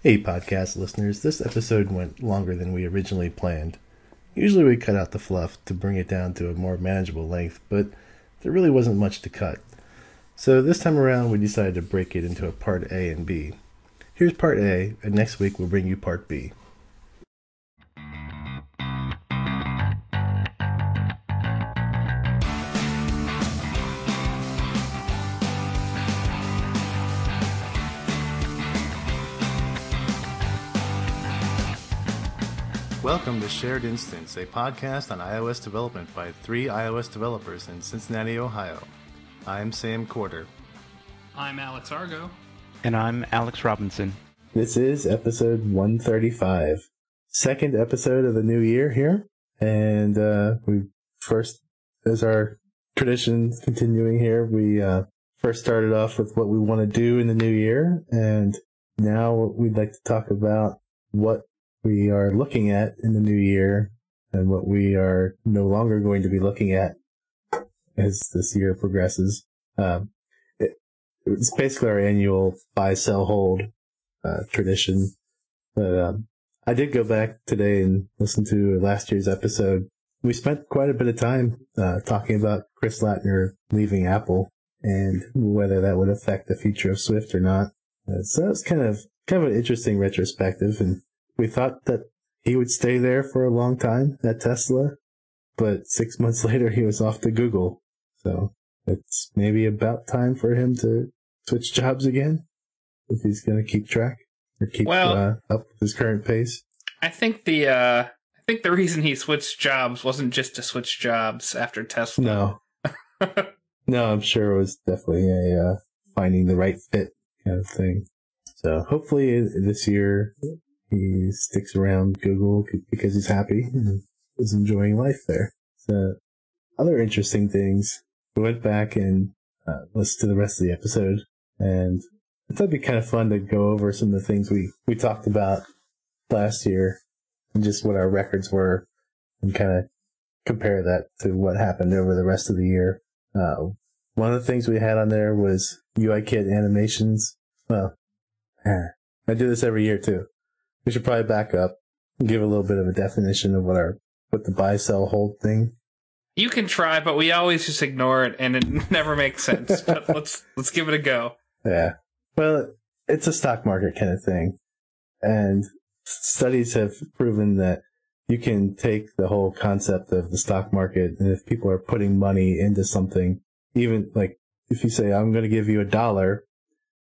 Hey, podcast listeners, this episode went longer than we originally planned. Usually we cut out the fluff to bring it down to a more manageable length, but there really wasn't much to cut. So this time around we decided to break it into a part A and B. Here's part A, and next week we'll bring you part B. Welcome to Shared Instance, a podcast on iOS development by three iOS developers in Cincinnati, Ohio. I'm Sam Corder. I'm Alex Argo. And I'm Alex Robinson. This is episode 135, second episode of the new year here. And uh, we first, as our tradition continuing here, we uh, first started off with what we want to do in the new year. And now we'd like to talk about what we are looking at in the new year and what we are no longer going to be looking at as this year progresses. Um, it, it's basically our annual buy, sell, hold uh, tradition. But um, I did go back today and listen to last year's episode. We spent quite a bit of time uh, talking about Chris Lattner leaving Apple and whether that would affect the future of Swift or not. Uh, so that was kind of kind of an interesting retrospective and we thought that he would stay there for a long time at Tesla, but six months later he was off to Google. So it's maybe about time for him to switch jobs again if he's going to keep track or keep Well- uh, up with his current pace. I think the uh I think the reason he switched jobs wasn't just to switch jobs after Tesla. No, no, I'm sure it was definitely a uh, finding the right fit kind of thing. So hopefully this year he sticks around Google because he's happy and is enjoying life there. So other interesting things. We went back and uh, listened to the rest of the episode, and I thought it'd be kind of fun to go over some of the things we we talked about last year and just what our records were, and kind of compare that to what happened over the rest of the year. Uh, one of the things we had on there was UIKit animations. Well, eh, I do this every year too. We should probably back up and give a little bit of a definition of what our what the buy, sell, hold thing. You can try, but we always just ignore it and it never makes sense. but let's let's give it a go. Yeah. Well, it's a stock market kind of thing. And studies have proven that you can take the whole concept of the stock market and if people are putting money into something, even like if you say, I'm going to give you a dollar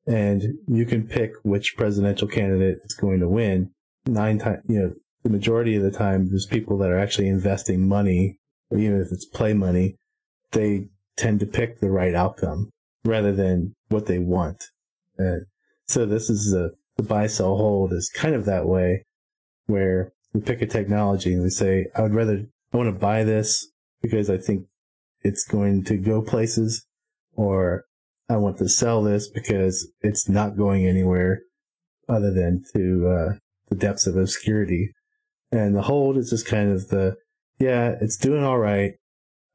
and you can pick which presidential candidate is going to win nine times, you know, the majority of the time there's people that are actually investing money, even if it's play money, they tend to pick the right outcome rather than what they want. Uh, so this is a, the buy, sell, hold is kind of that way where we pick a technology and we say, I would rather, I want to buy this because I think it's going to go places or I want to sell this because it's not going anywhere other than to, uh, the depths of obscurity. And the hold is just kind of the, yeah, it's doing all right.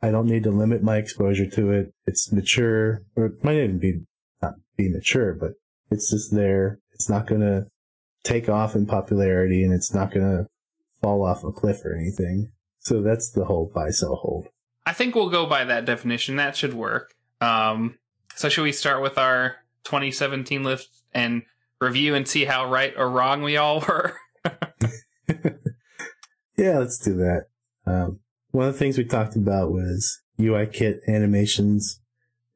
I don't need to limit my exposure to it. It's mature, or it might even be not be mature, but it's just there. It's not going to take off in popularity and it's not going to fall off a cliff or anything. So that's the whole buy, sell, hold. I think we'll go by that definition. That should work. Um so should we start with our 2017 list and review and see how right or wrong we all were? Yeah, let's do that. Um, one of the things we talked about was UI kit animations.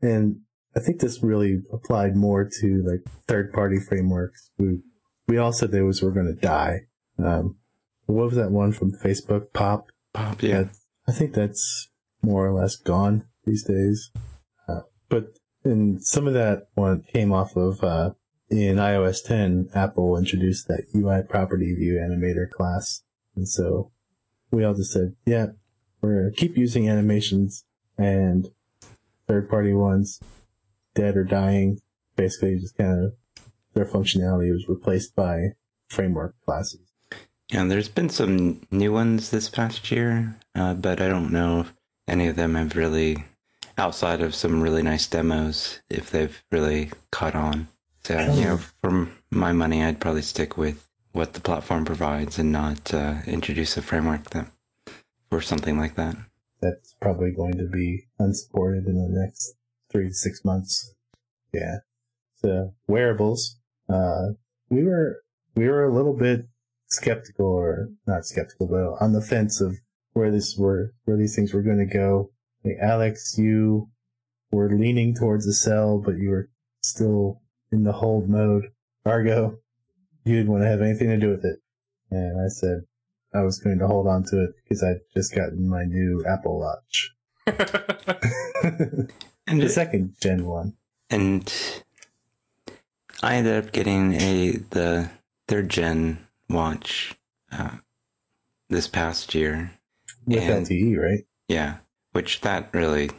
And I think this really applied more to like third party frameworks. We, we all said those were going to die. Um, what was that one from Facebook? Pop? Pop, yeah. I think that's more or less gone these days. Uh, but and some of that one came off of uh, in iOS 10. Apple introduced that UI property view animator class, and so we all just said, "Yeah, we're keep using animations and third party ones, dead or dying. Basically, just kind of their functionality was replaced by framework classes." Yeah, there's been some new ones this past year, uh, but I don't know if any of them have really, outside of some really nice demos, if they've really caught on. So, you know, for my money, I'd probably stick with what the platform provides and not uh, introduce a framework that for something like that. That's probably going to be unsupported in the next three to six months. Yeah. So wearables, uh, we were, we were a little bit skeptical or not skeptical, but on the fence of where this were, where these things were going to go. Alex, you were leaning towards the sell, but you were still in the hold mode. Argo, you didn't want to have anything to do with it. And I said I was going to hold on to it because I'd just gotten my new Apple Watch. And the second gen one. and I ended up getting a the third gen watch uh, this past year. With And- LTE, right? Yeah, which that really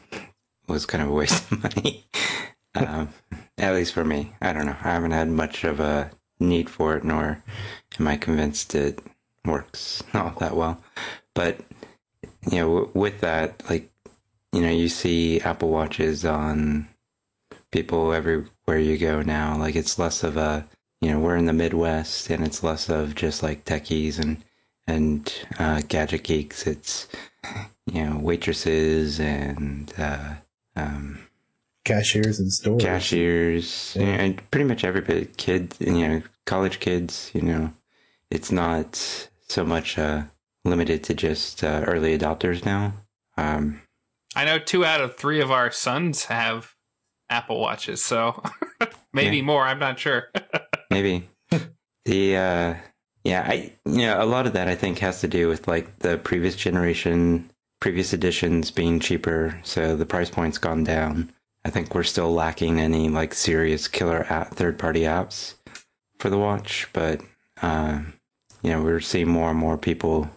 was kind of a waste of money. um, at least for me. I don't know. I haven't had much of a need for it, nor am I convinced it works all that well. But you know, w- with that, like you know, you see Apple Watches on people everywhere you go now. Like it's less of a you know we're in the Midwest, and it's less of just like techies and and uh, gadget geeks. It's you know waitresses and uh, um, Cashiers and stores. cashiers, you know, and pretty much every bit kid, you know, college kids. You know, it's not so much uh, limited to just uh, early adopters now. Um, I know two out of three of our sons have Apple Watches, so maybe Yeah. more. I'm not sure. maybe the uh, yeah, I you know a lot of that I think has to do with like the previous generation, previous editions being cheaper, so the price point's gone down. I think we're still lacking any like serious killer app, third party apps for the watch, but uh, you know we're seeing more and more people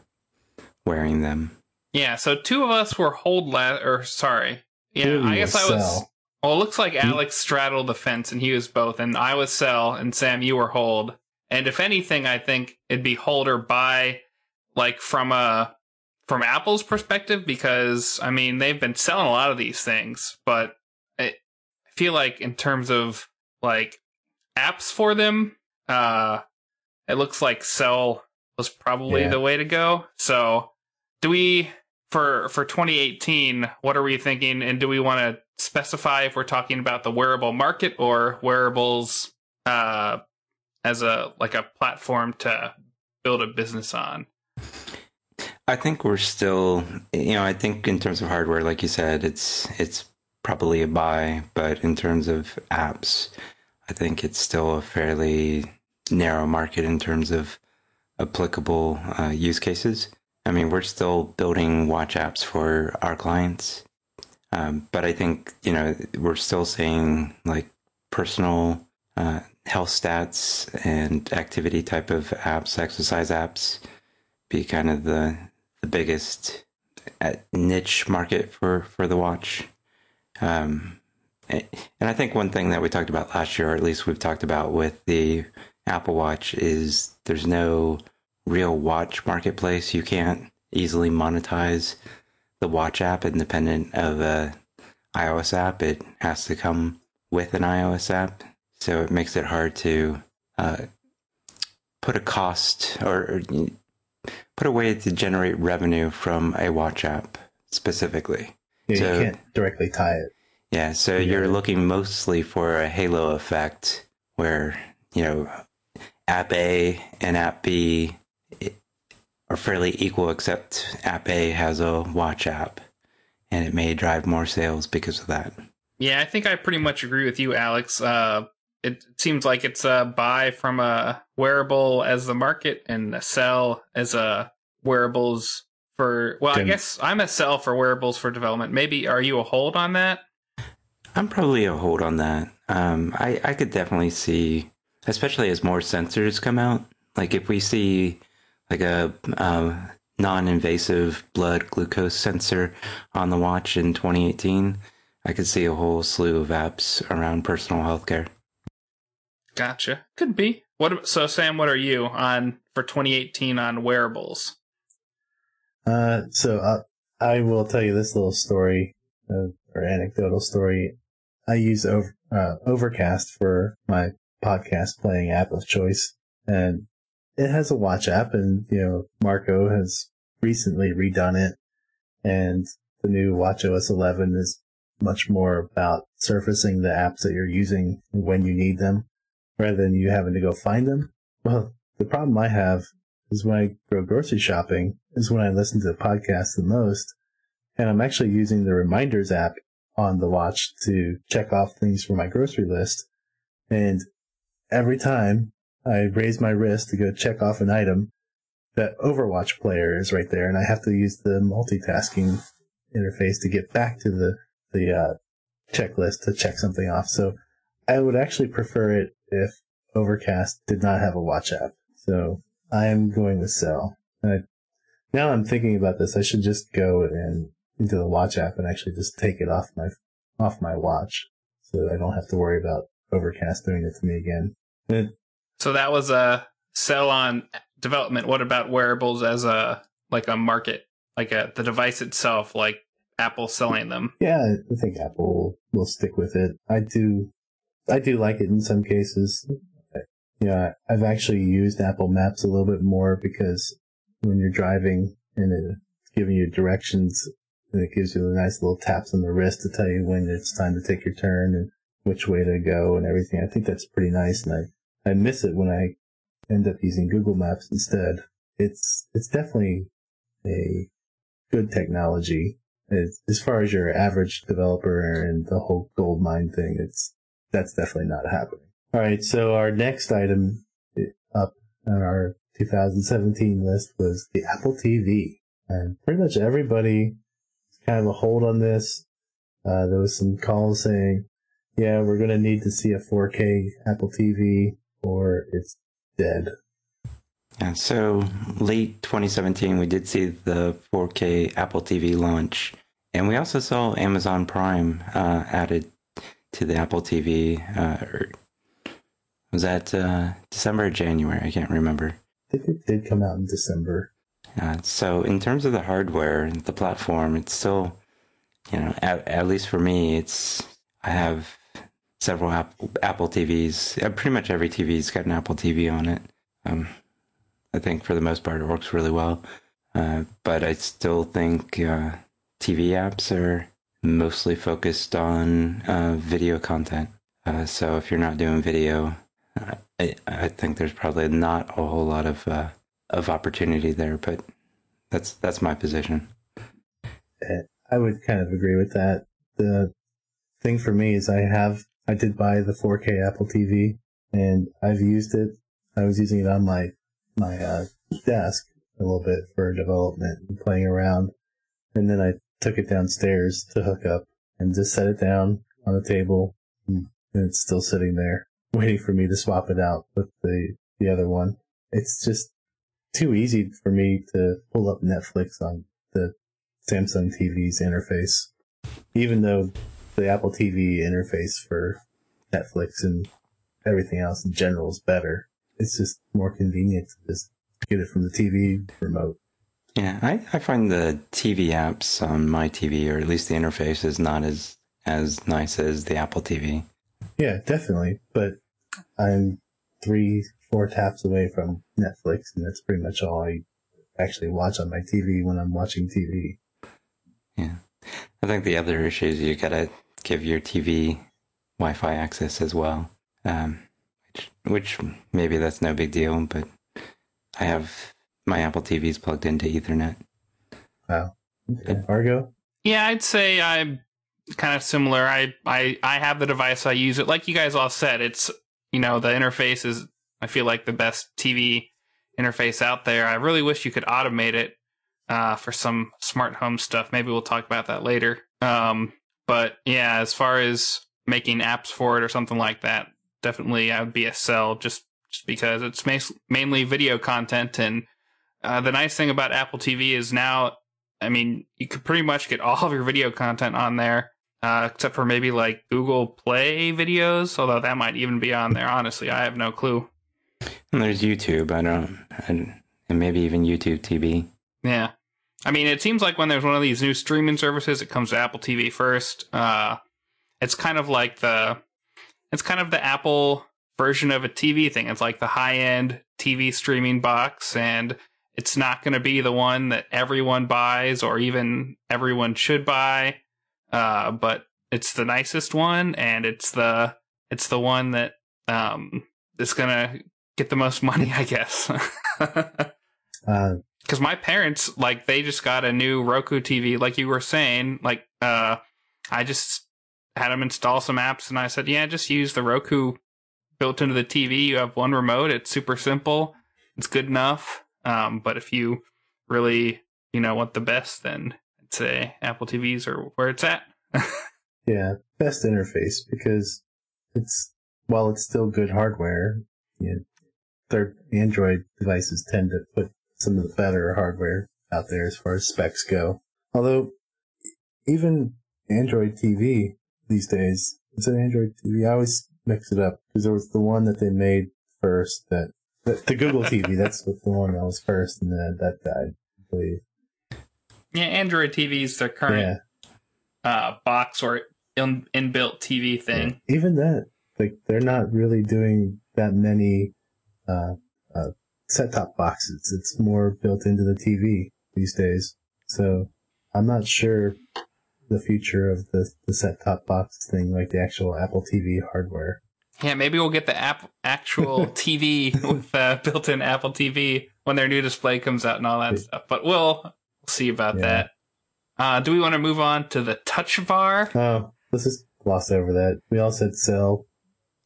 wearing them. yeah, so two of us were hold la- or sorry. Yeah, Two I guess were I was. sell. Well, it looks like Alex straddled the fence and he was both, and I was sell, and Sam, you were hold. And if anything, I think it'd be hold or buy, like from a from Apple's perspective, because I mean they've been selling a lot of these things, but I I feel like in terms of like apps for them, uh, it looks like sell was probably Yeah. the way to go. So, do we for for 2018? What are we thinking? And do we want to specify if we're talking about the wearable market or wearables uh, as a like a platform to build a business on? I think we're still, you know, I think in terms of hardware, like you said, it's it's probably a buy, but in terms of apps, I think it's still a fairly narrow market in terms of applicable uh, use cases. I mean, we're still building watch apps for our clients, um, but I think you know we're still seeing like personal uh, health stats and activity type of apps, exercise apps, be kind of the the biggest uh, niche market for for the watch. Um, and I think one thing that we talked about last year, or at least we've talked about with the Apple Watch, is there's no real watch marketplace. You can't easily monetize the watch app independent of a iOS app. It has to come with an iOS app, so it makes it hard to uh, put a cost or, put a way to generate revenue from a watch app specifically. Yeah, So- you can't directly tie it. Yeah, so Yeah. you're looking mostly for a halo effect where, you know, app A and app B are fairly equal, except app A has a watch app and it may drive more sales because of that. Yeah, I think I pretty much agree with you, Alex. Uh, it seems like it's a buy from a wearable as the market and a sell as a wearables for. Well, I guess I'm a sell for wearables for development. Maybe are you a hold on that? I'm probably a hold on that. Um, I, I could definitely see, especially as more sensors come out. Like if we see like a uh, non-invasive blood glucose sensor on the watch in 2018, I could see a whole slew of apps around personal healthcare. Gotcha. Could be. What? So, Sam, what are you on for 2018 on wearables? Uh, so uh, I will tell you this little story uh, or anecdotal story. I use over, uh, Overcast for my podcast playing app of choice. And it has a watch app and, you know, Marco has recently redone it and the new Watch OS 11 is much more about surfacing the apps that you're using when you need them rather than you having to go find them. Well, the problem I have is when I go grocery shopping is when I listen to the podcast the most. And I'm actually using the reminders app on the watch to check off things for my grocery list. And every time I raise my wrist to go check off an item, that Overwatch player is right there, and I have to use the multitasking interface to get back to the the uh, checklist to check something off. So I would actually prefer it if Overcast did not have a watch app. So I am going with sell. I, now I'm thinking about this. I should just go and into the watch app and actually just take it off my off my watch, so that I don't have to worry about Overcast doing it to me again. It, So that was a sell on development. What about wearables as a like a market, like a the device itself, like Apple selling them? yeah, I think Apple will stick with it. I do, I do like it in some cases. Yeah, I've actually used Apple Maps a little bit more because when you're driving and it's giving you directions, and it gives you the nice little taps on the wrist to tell you when it's time to take your turn and which way to go and everything. I think that's pretty nice, and I I miss it when I end up using Google Maps instead. It's it's definitely a good technology as, as far as your average developer and the whole gold mine thing. It's that's definitely not happening. All right, so our next item up on our 2017 list was the Apple TV, and pretty much everybody kind of a hold on this. Uh, there was some calls saying, "Yeah, we're going to need to see a 4K Apple TV, or it's dead." Yeah, so late 2017, we did see the 4K Apple TV launch, and we also saw Amazon Prime uh, added to the Apple TV. Uh, or was that uh, December or January? I can't remember. I think it did come out in December. Uh, so in terms of the hardware, and the platform, it's still, you know, at, at least for me, it's I have several Apple, Apple TVs. Uh, pretty much every TV's got an Apple TV on it. Um, I think for the most part, it works really well. Uh, but I still think uh, TV apps are mostly focused on uh, video content. So if you're not doing video, I, I think there's probably not a whole lot of of opportunity there. But that's that's my position. I would kind of agree with that. The thing for me is I have I did buy the 4K Apple TV and I've used it. I was using it on my my uh, desk a little bit for development and playing around, and then I took it downstairs to hook up and just set it down on the table, and it's still sitting there waiting for me to swap it out with the the other one. It's just too easy for me to pull up Netflix on the Samsung TV's interface, even though the Apple TV interface for Netflix and everything else in general is better. It's just more convenient to just get it from the TV remote. Yeah, I, I find the TV apps on my TV, or at least the interface, is not as as nice as the Apple TV. Yeah, definitely. But I'm three, four taps away from Netflix, and that's pretty much all I actually watch on my TV when I'm watching TV. Yeah, I think the other issue is you gotta give your TV Wi-Fi access as well, um, which, which maybe that's no big deal, but I have my Apple TVs plugged into Ethernet. Wow. Okay. Argo? Yeah, I'd say I'm kind of similar. I, I I have the device. I use it. Like you guys all said, it's you know the interface is I feel like the best TV interface out there. I really wish you could automate it uh, for some smart home stuff. Maybe we'll talk about that later. Um, but yeah, as far as making apps for it or something like that, definitely I would be a sell just just because it's ma- mainly video content. And uh, the nice thing about Apple TV is now, I mean, you could pretty much get all of your video content on there, uh, except for maybe like Google Play videos, although that might even be on there. Honestly, I have no clue. And there's YouTube. I don't, I, and maybe even YouTube TV. Yeah. I mean, it seems like when there's one of these new streaming services, it comes to Apple TV first. Uh, it's kind of like the, it's kind of the Apple version of a TV thing. It's like the high end TV streaming box, and it's not going to be the one that everyone buys or even everyone should buy. Uh, but it's the nicest one, and it's the it's the one that um is going to get the most money, I guess. Uh, because my parents like they just got a new Roku TV, like you were saying. Like, uh, I just had them install some apps, and I said, yeah, just use the Roku built into the TV. You have one remote. It's super simple. It's good enough. Um, but if you really, you know, want the best, then I'd say Apple TVs are where it's at. yeah, best interface because it's while it's still good hardware, you know, third Android devices tend to put some of the better hardware out there as far as specs go. Although even Android TV these days, is it Android TV? I always mix it up because there was the one that they made first that the, the Google TV. That's the one that was first, and then that died. I believe. Yeah, Android TVs, their current Yeah, uh, box or in- inbuilt TV thing. even that, like they're not really doing that many uh, uh, set-top boxes. It's more built into the TV these days. So I'm not sure the future of the the set-top box thing, like the actual Apple TV hardware. Yeah, maybe we'll get the app actual TV with uh, built-in Apple TV when their new display comes out and all that stuff. But we'll, we'll see about Yeah. that. Uh, do we want to move on to the Touch Bar? Oh, let's just gloss over that. We all said sell.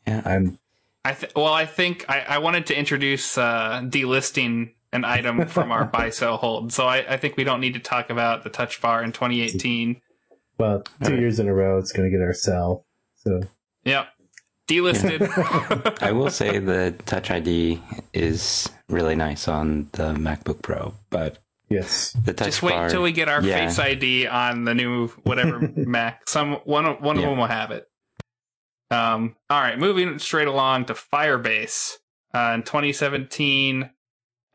Yeah, I'm I th- well, I think I, I wanted to introduce uh, delisting an item from our buy sell hold. So I, I think we don't need to talk about the Touch Bar in 2018. well, two Alright. years in a row. It's going to get our sell. So Yep, delisted. I will say the Touch ID is really nice on the MacBook Pro, but yes, the Touch Just wait bar, till we get our yeah. Face ID on the new whatever Mac. Some one of one of Yeah. them will have it. Um. All right, moving straight along to Firebase. Uh, in 2017,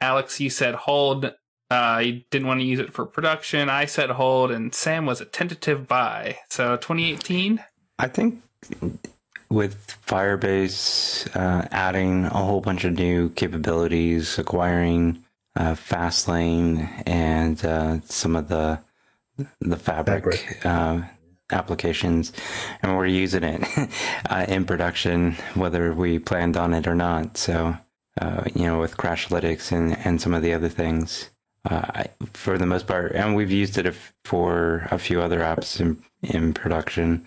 Alex, you said hold. Uh, you didn't want to use it for production. I said hold, and Sam was a tentative buy. So 2018. I think with Firebase uh, adding a whole bunch of new capabilities, acquiring uh, Fastlane and uh, some of the the Fabric, Fabric. Applications, and we're using it uh, in production, whether we planned on it or not. So, uh, you know, with Crashlytics and and some of the other things. Uh, for the most part, and we've used it for a few other apps in, in production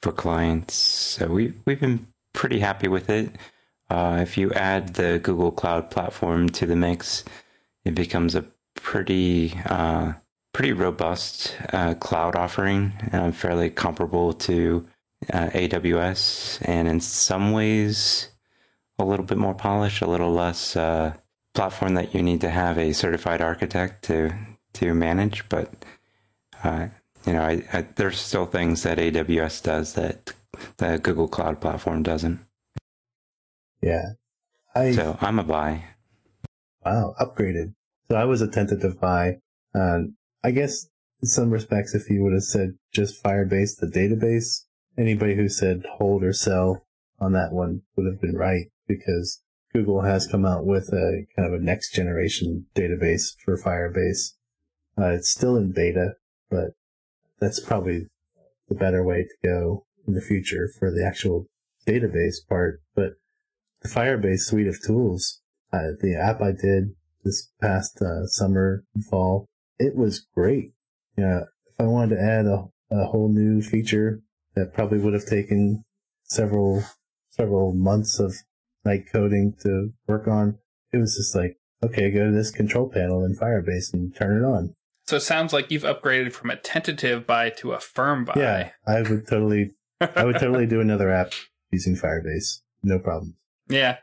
for clients. So we we've been pretty happy with it. Uh, if you add the Google Cloud Platform to the mix, it becomes a pretty uh, pretty robust uh, cloud offering, uh, fairly comparable to uh, AWS, and in some ways a little bit more polished, a little less uh, platform that you need to have a certified architect to to manage, but. Uh, you know, I, I, there's still things that AWS does that the Google Cloud Platform doesn't. yeah. I So I'm a buy. Wow, upgraded. So I was a tentative buy. Um, I guess in some respects, if you would have said just Firebase, the database, anybody who said hold or sell on that one would have been right because Google has come out with a kind of a next generation database for Firebase. Uh, it's still in beta, but that's probably the better way to go in the future for the actual database part. But the Firebase suite of tools, uh, the app I did this past uh, summer and fall, it was great. Yeah, if I wanted to add a, a whole new feature, that probably would have taken several several months of night coding to work on. It was just like, okay, go to this control panel in Firebase and turn it on. So it sounds like you've upgraded from a tentative buy to a firm buy. Yeah, I would totally, I would totally do another app using Firebase, no problem. Yeah.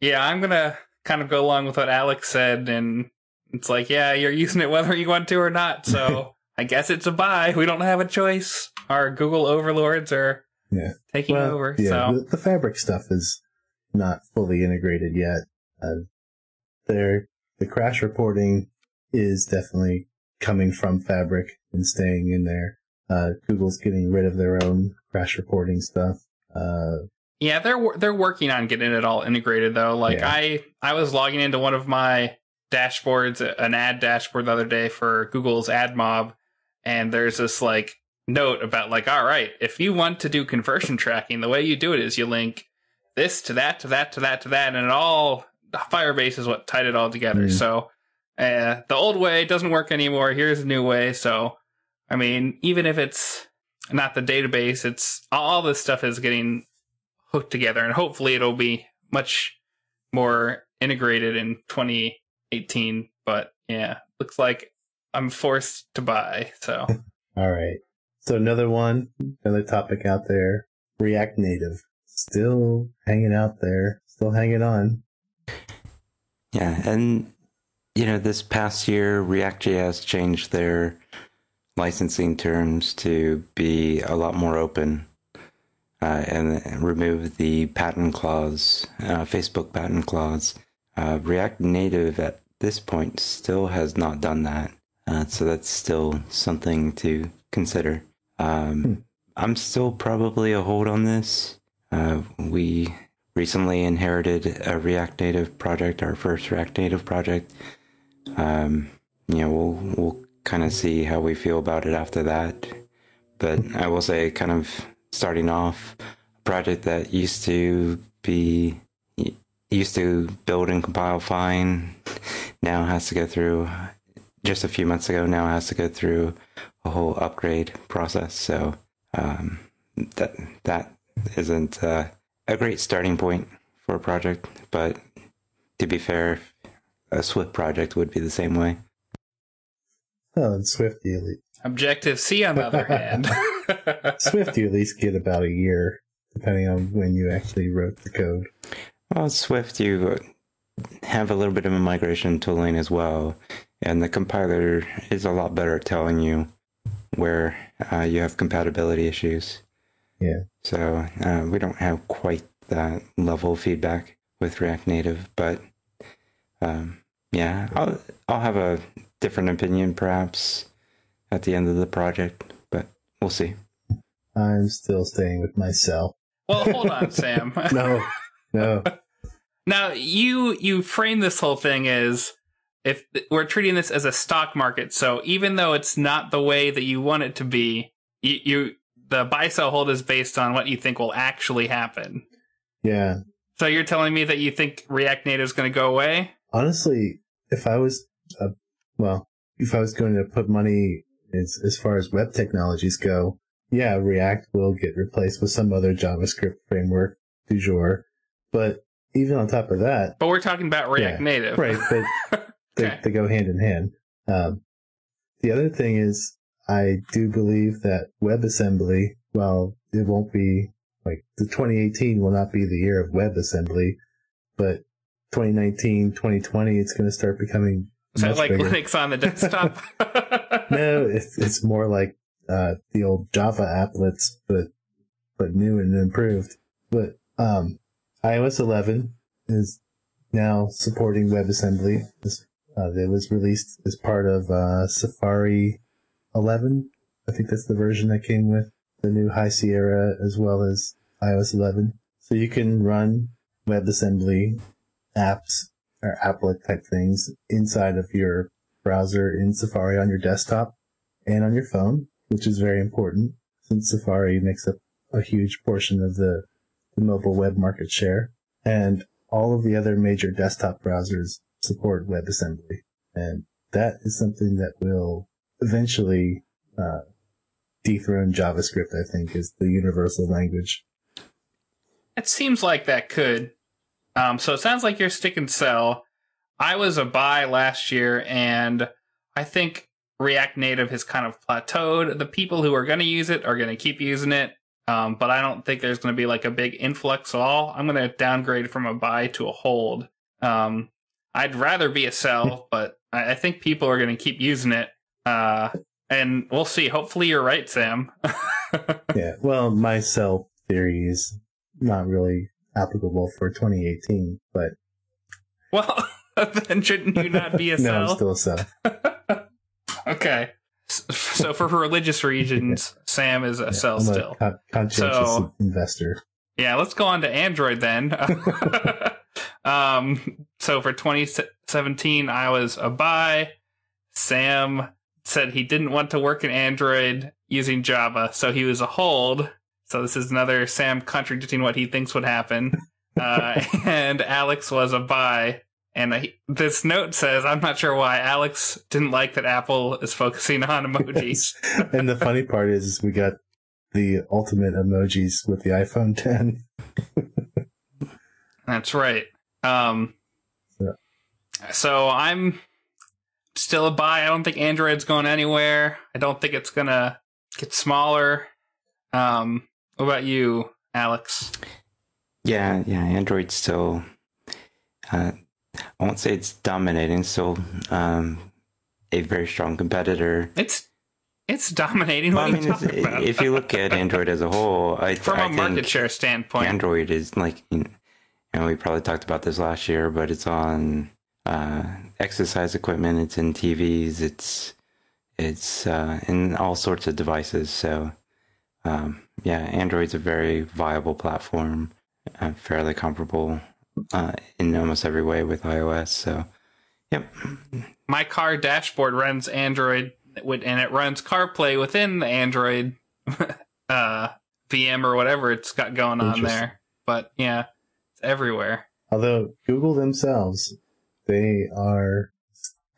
Yeah, I'm going to kind of go along with what Alex said. And it's like, yeah, you're using it whether you want to or not. So I guess it's a buy. We don't have a choice. Our Google overlords are Yeah. taking over. yeah, so the, the fabric stuff is not fully integrated yet. Uh, there, the crash reporting is definitely coming from Fabric and staying in there. Uh, Google's getting rid of their own crash reporting stuff. Uh, Yeah, they're they're working on getting it all integrated though. Like Yeah. I I was logging into one of my dashboards, an ad dashboard the other day for Google's AdMob, and there's this like note about like, all right, if you want to do conversion tracking, the way you do it is you link this to that to that to that to that, and it all Firebase is what tied it all together. Mm. So uh, the old way doesn't work anymore. Here's a new way. So I mean, even if it's not the database, it's all this stuff is getting hooked together, and hopefully it'll be much more integrated in 2018. But yeah, looks like I'm forced to buy. So All right. So another one, another topic out there, React Native. Still hanging out there, still hanging on. Yeah, and you know, this past year, React.js changed their licensing terms to be a lot more open uh, and remove the patent clause, uh, Facebook patent clause. Uh, React Native at this point still has not done that, uh, so that's still something to consider. Um, I'm still probably a hold on this. Uh, we recently inherited a React Native project, our first React Native project. Um, you know, we'll we'll kind of see how we feel about it after that. But I will say, kind of starting off, a project that used to be used to build and compile fine, now has to go through. Just a few months ago, now has to go through a whole upgrade process. So um, that that isn't uh, a great starting point for a project, but to be fair, a Swift project would be the same way. Oh, and Swift, you at least, Objective C, on the other hand. Swift, you at least get about a year, depending on when you actually wrote the code. Well, Swift, you have a little bit of a migration tooling as well, and the compiler is a lot better at telling you where uh, you have compatibility issues. Yeah. So uh, we don't have quite that level of feedback with React Native, but um, yeah, I'll I'll have a different opinion perhaps at the end of the project, but we'll see. I'm still staying with myself. well, hold on, Sam. No, no. Now you you frame this whole thing as if we're treating this as a stock market. So even though it's not the way that you want it to be, you, you the buy sell hold is based on what you think will actually happen. Yeah. So you're telling me that you think React Native is going to go away? Honestly, if I was, uh, well, if I was going to put money as, as far as web technologies go, yeah, React will get replaced with some other JavaScript framework du jour. But even on top of that, But we're talking about React Yeah, Native, right, but they, Okay. they go hand in hand. Um, the other thing is, I do believe that WebAssembly, while it won't be like the 2018 will not be the year of WebAssembly, but 2019, 2020, it's going to start becoming Is that like bigger. Linux on the desktop? no, it's it's more like uh, the old Java applets, but but new and improved. But um, iOS 11 is now supporting WebAssembly. Uh, it was released as part of uh, Safari 11. I think that's the version that came with the new High Sierra as well as iOS 11. So you can run WebAssembly apps or applet type things inside of your browser in Safari on your desktop and on your phone, which is very important since Safari makes up a huge portion of the, the mobile web market share. And all of the other major desktop browsers support WebAssembly. And that is something that will eventually uh, dethrone JavaScript, I think, is the universal language. It seems like that could. Um, so it sounds like you're stick and sell. I was a buy last year, and I think React Native has kind of plateaued. The people who are going to use it are going to keep using it, um, but I don't think there's going to be like a big influx at all. I'm going to downgrade from a buy to a hold. Um, I'd rather be a sell, but I, I think people are going to keep using it. Uh, and we'll see. Hopefully, you're right, Sam. yeah, well, my sell theory is not really applicable for 2018, but well, then shouldn't you not be a no, sell? I'm still a sell. Okay. So for religious reasons, Sam is a sell I'm still. a con- So- investor. yeah, let's go on to Android then. um, so for 2017, I was a buy. Sam said he didn't want to work in Android using Java, so he was a hold. So this is another Sam contradicting what he thinks would happen. Uh, and Alex was a buy. And I, this note says, I'm not sure why Alex didn't like that Apple is focusing on emojis. and the funny part is, we got the ultimate emojis with the iPhone 10. That's right. Um, Yeah. So I'm still a buy. I don't think Android's going anywhere. I don't think it's gonna get smaller. Um, what about you, Alex? Yeah, yeah. Android's still. Uh, I won't say it's dominating. So um, a very strong competitor. It's it's dominating. Well, What I mean, you if you look at Android as a whole, I From I a market share standpoint, Android is like, you know, we probably talked about this last year, but it's on uh, exercise equipment, it's in TVs, it's it's uh, in all sorts of devices. So, um, yeah, Android's a very viable platform, uh, fairly comparable uh, in almost every way with iOS. So, yep, my car dashboard runs Android, and it runs CarPlay within the Android uh, VM or whatever it's got going on there. But yeah, it's everywhere. Although Google themselves, they are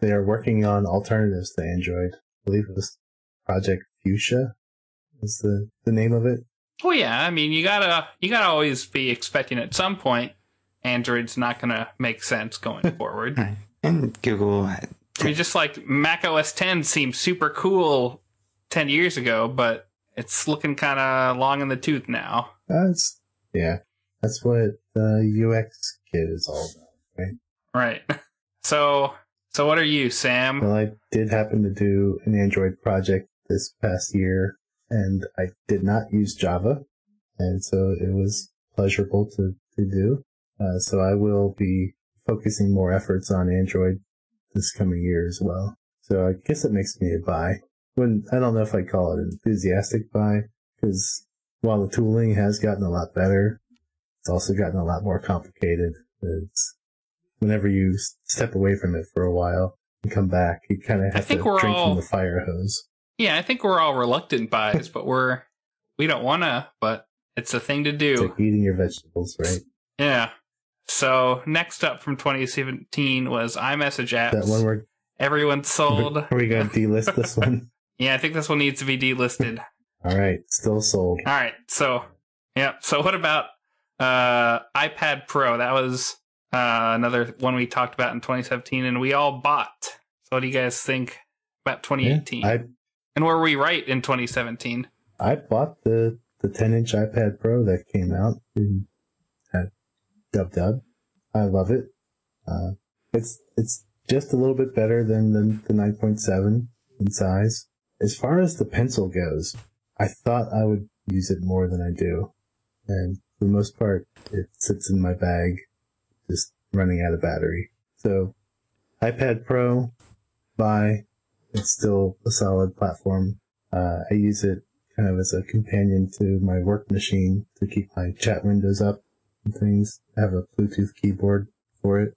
they are working on alternatives to Android. I believe it was Project Fuchsia is the, the name of it. Oh yeah, I mean, you gotta you gotta always be expecting at some point Android's not gonna make sense going forward. Right. and Google. I mean, just like Mac OS 10 seemed super cool ten years ago, but it's looking kind of long in the tooth now. That's yeah, that's what the UX kit is all about. right? Right. So, so what are you, Sam? Well, I did happen to do an Android project this past year, and I did not use Java, and so it was pleasurable to, to do. Uh, so I will be focusing more efforts on Android this coming year as well. So I guess it makes me a buy. When I don't know if I'd call it an enthusiastic buy, because while the tooling has gotten a lot better, it's also gotten a lot more complicated. It's whenever you step away from it for a while and come back, you kind of have to think drink we're all- from the fire hose. Yeah, I think we're all reluctant buys, but we're we don't want to, but it's a thing to It's do. like eating your vegetables, right? Yeah. So next up from 2017 was iMessage apps. That one where Everyone's sold. are we going to delist this one? Yeah, I think this one needs to be delisted. All right, still sold. All right. So, yeah. So what about uh iPad Pro? That was uh another one we talked about in 2017 and we all bought. So what do you guys think about 2018? Yeah, I and were we right in 2017? I bought the the 10 inch iPad Pro that came out in Dub Dub. I love it. Uh, it's it's just a little bit better than the, the 9.7 in size. As far as the pencil goes, I thought I would use it more than I do, and for the most part, it sits in my bag, just running out of battery. So, iPad Pro, buy. It's still a solid platform. Uh, I use it kind of as a companion to my work machine to keep my chat windows up things. Have a Bluetooth keyboard for it.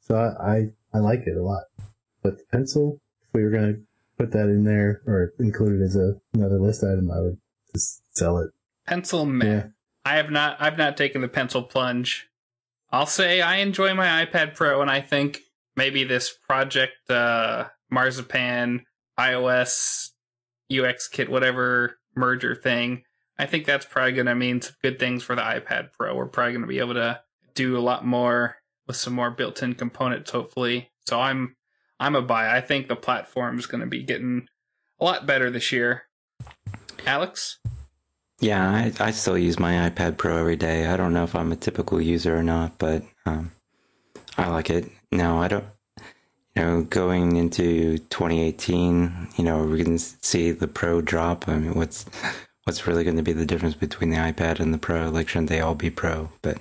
So I, I, I like it a lot. But the pencil, if we were going to put that in there or include it as a, another list item, I would just sell it. Pencil meh. Yeah. I have not I've not taken the pencil plunge. I'll say I enjoy my iPad Pro and I think maybe this project uh Marzipan iOS UX kit whatever merger thing. I think that's probably going to mean some good things for the iPad Pro. We're probably going to be able to do a lot more with some more built-in components hopefully. So I'm I'm a buy. I think the platform is going to be getting a lot better this year. Alex? Yeah, I, I still use my iPad Pro every day. I don't know if I'm a typical user or not, but um, I like it. No, I don't. You know, going into 2018, you know, we can see the Pro drop. I mean, what's what's really going to be the difference between the iPad and the Pro? Like, shouldn't they all be Pro? But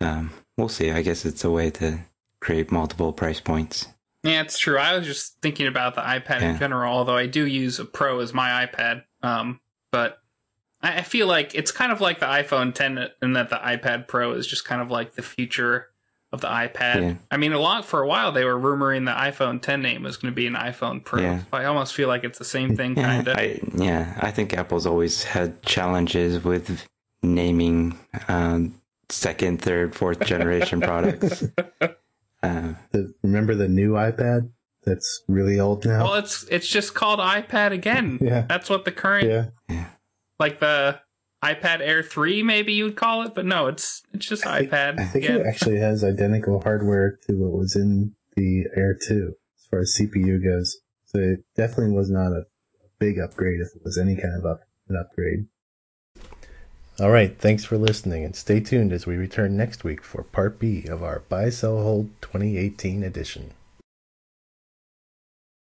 um, we'll see. I guess it's a way to create multiple price points. Yeah, it's true. I was just thinking about the iPad in general, although I do use a Pro as my iPad. Um, but I I feel like it's kind of like the iPhone 10 and that the iPad Pro is just kind of like the future of the iPad. Yeah. I mean, a lot for a while they were rumoring the iPhone 10 name was going to be an iPhone Pro. Yeah. I almost feel like it's the same thing, Yeah, kind of. I, yeah, I think Apple's always had challenges with naming um, second, third, fourth generation products. Uh, The, remember the new iPad that's really old now? Well, it's it's just called iPad again. Yeah. That's what the current, yeah. like the iPad Air 3, maybe you would call it, but no, it's it's just I think- iPad I think again. it actually has identical hardware to what was in the Air 2 as far as CPU goes. So it definitely was not a big upgrade if it was any kind of up, an upgrade. All right, thanks for listening and stay tuned as we return next week for part B of our Buy Sell Hold 2018 edition.